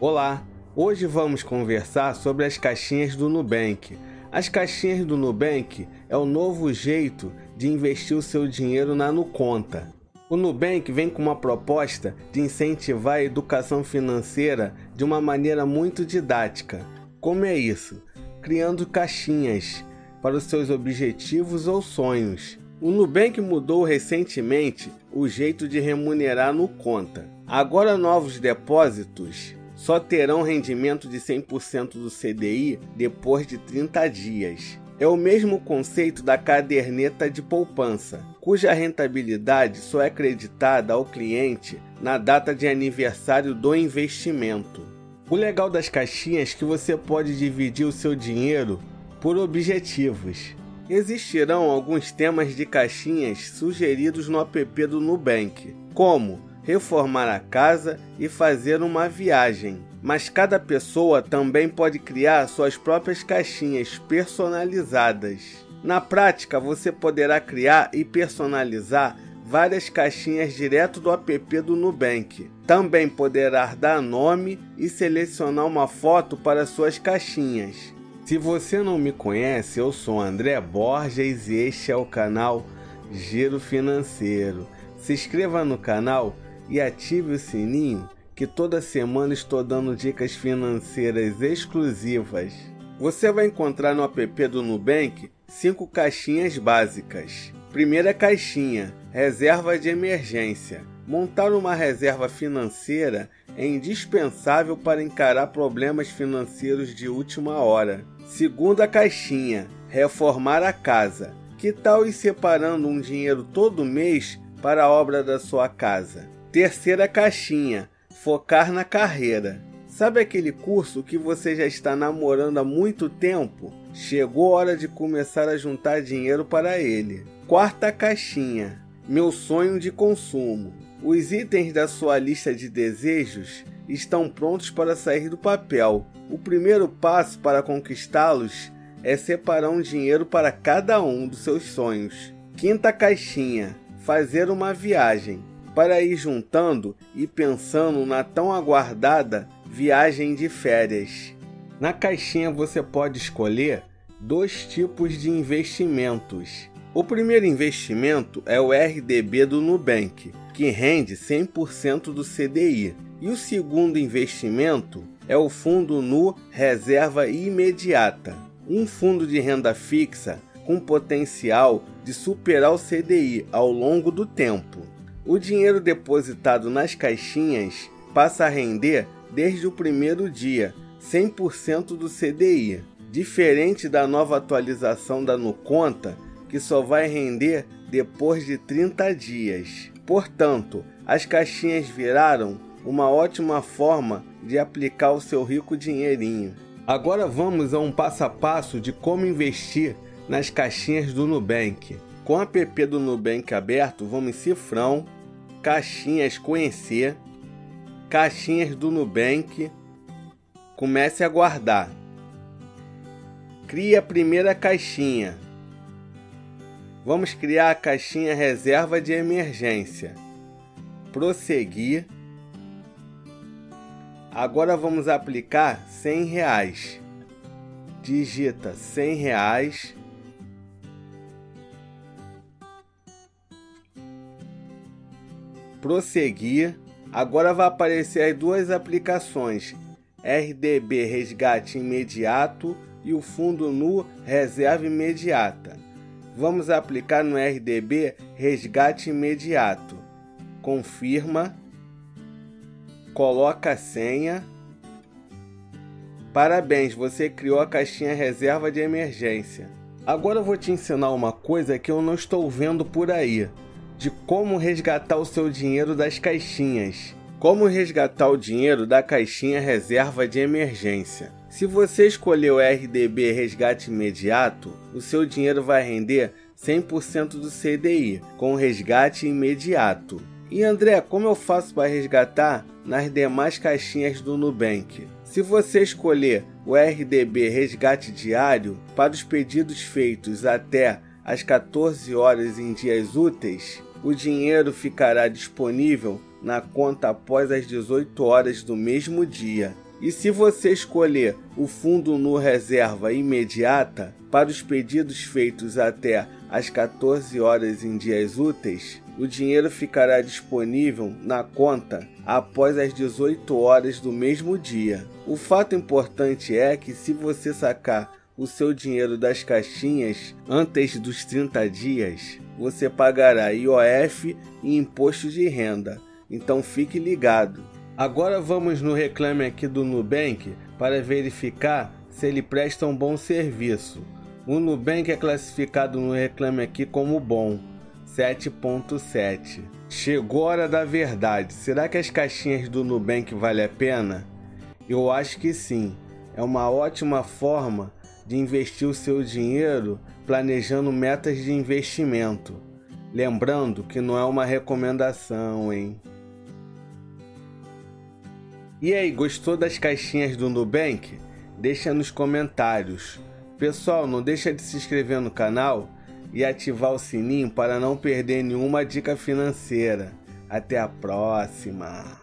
Olá! Hoje vamos conversar sobre as caixinhas do Nubank. As caixinhas do Nubank é o novo jeito de investir o seu dinheiro na Nuconta. O Nubank vem com uma proposta de incentivar a educação financeira de uma maneira muito didática. Como é isso? Criando caixinhas para os seus objetivos ou sonhos. O Nubank mudou recentemente o jeito de remunerar no conta. Agora novos depósitos só terão rendimento de 100% do CDI depois de 30 dias. É o mesmo conceito da caderneta de poupança, cuja rentabilidade só é creditada ao cliente na data de aniversário do investimento. O legal das caixinhas é que você pode dividir o seu dinheiro por objetivos. Existirão alguns temas de caixinhas sugeridos no app do Nubank, como reformar a casa e fazer uma viagem. Mas cada pessoa também pode criar suas próprias caixinhas personalizadas. Na prática, você poderá criar e personalizar várias caixinhas direto do app do Nubank. Também poderá dar nome e selecionar uma foto para suas caixinhas. Se você não me conhece, eu sou André Borges e este é o canal Giro Financeiro. Se inscreva no canal e ative o sininho que toda semana estou dando dicas financeiras exclusivas. Você vai encontrar no app do Nubank cinco caixinhas básicas. Primeira caixinha: reserva de emergência. Montar uma reserva financeira é indispensável para encarar problemas financeiros de última hora. Segunda caixinha: reformar a casa. Que tal ir separando um dinheiro todo mês para a obra da sua casa? Terceira caixinha: focar na carreira. Sabe aquele curso que você já está namorando há muito tempo? Chegou a hora de começar a juntar dinheiro para ele. Quarta caixinha: meu sonho de consumo. Os itens da sua lista de desejos estão prontos para sair do papel. O primeiro passo para conquistá-los é separar um dinheiro para cada um dos seus sonhos. Quinta caixinha: fazer uma viagem para ir juntando e pensando na tão aguardada viagem de férias. Na caixinha você pode escolher dois tipos de investimentos. O primeiro investimento é o RDB do Nubank, que rende 100% do CDI. E o segundo investimento é o Fundo Nu Reserva Imediata, um fundo de renda fixa com potencial de superar o CDI ao longo do tempo. O dinheiro depositado nas caixinhas passa a render desde o primeiro dia 100% do CDI, diferente da nova atualização da Nuconta, que só vai render depois de 30 dias. Portanto, as caixinhas viraram uma ótima forma de aplicar o seu rico dinheirinho. Agora vamos a um passo a passo de como investir nas caixinhas do Nubank. Com o app do Nubank aberto, vamos em cifrão caixinhas conhecer, caixinhas do Nubank, comece a guardar. Crie a primeira caixinha. Vamos criar a caixinha reserva de emergência. Prosseguir. Agora vamos aplicar 100 reais. Digita 100 reais prosseguir, agora vai aparecer as duas aplicações, RDB Resgate Imediato e o Fundo Nu Reserva Imediata. Vamos aplicar no RDB Resgate Imediato. Confirma, coloca a senha. Parabéns, você criou a caixinha reserva de emergência. Agora eu vou te ensinar uma coisa que eu não estou vendo por aí de como resgatar o seu dinheiro das caixinhas. Como resgatar o dinheiro da caixinha reserva de emergência. Se você escolher o RDB Resgate Imediato, o seu dinheiro vai render 100% do CDI, com resgate imediato. E André, como eu faço para resgatar nas demais caixinhas do Nubank? Se você escolher o RDB Resgate Diário para os pedidos feitos até às 14 horas em dias úteis, o dinheiro ficará disponível na conta após as 18 horas do mesmo dia. E se você escolher o fundo no reserva imediata para os pedidos feitos até às 14 horas em dias úteis, o dinheiro ficará disponível na conta após as 18 horas do mesmo dia. O fato importante é que se você sacar o seu dinheiro das caixinhas antes dos 30 dias, você pagará IOF e imposto de renda. Então fique ligado. Agora vamos no reclame aqui do Nubank para verificar se ele presta um bom serviço. O Nubank é classificado no reclame aqui como bom, 7.7. Chegou a hora da verdade. Será que as caixinhas do Nubank vale a pena? Eu acho que sim. É uma ótima forma de investir o seu dinheiro planejando metas de investimento. Lembrando que não é uma recomendação, hein? E aí, gostou das caixinhas do Nubank? Deixa nos comentários. Pessoal, não deixa de se inscrever no canal e ativar o sininho para não perder nenhuma dica financeira. Até a próxima!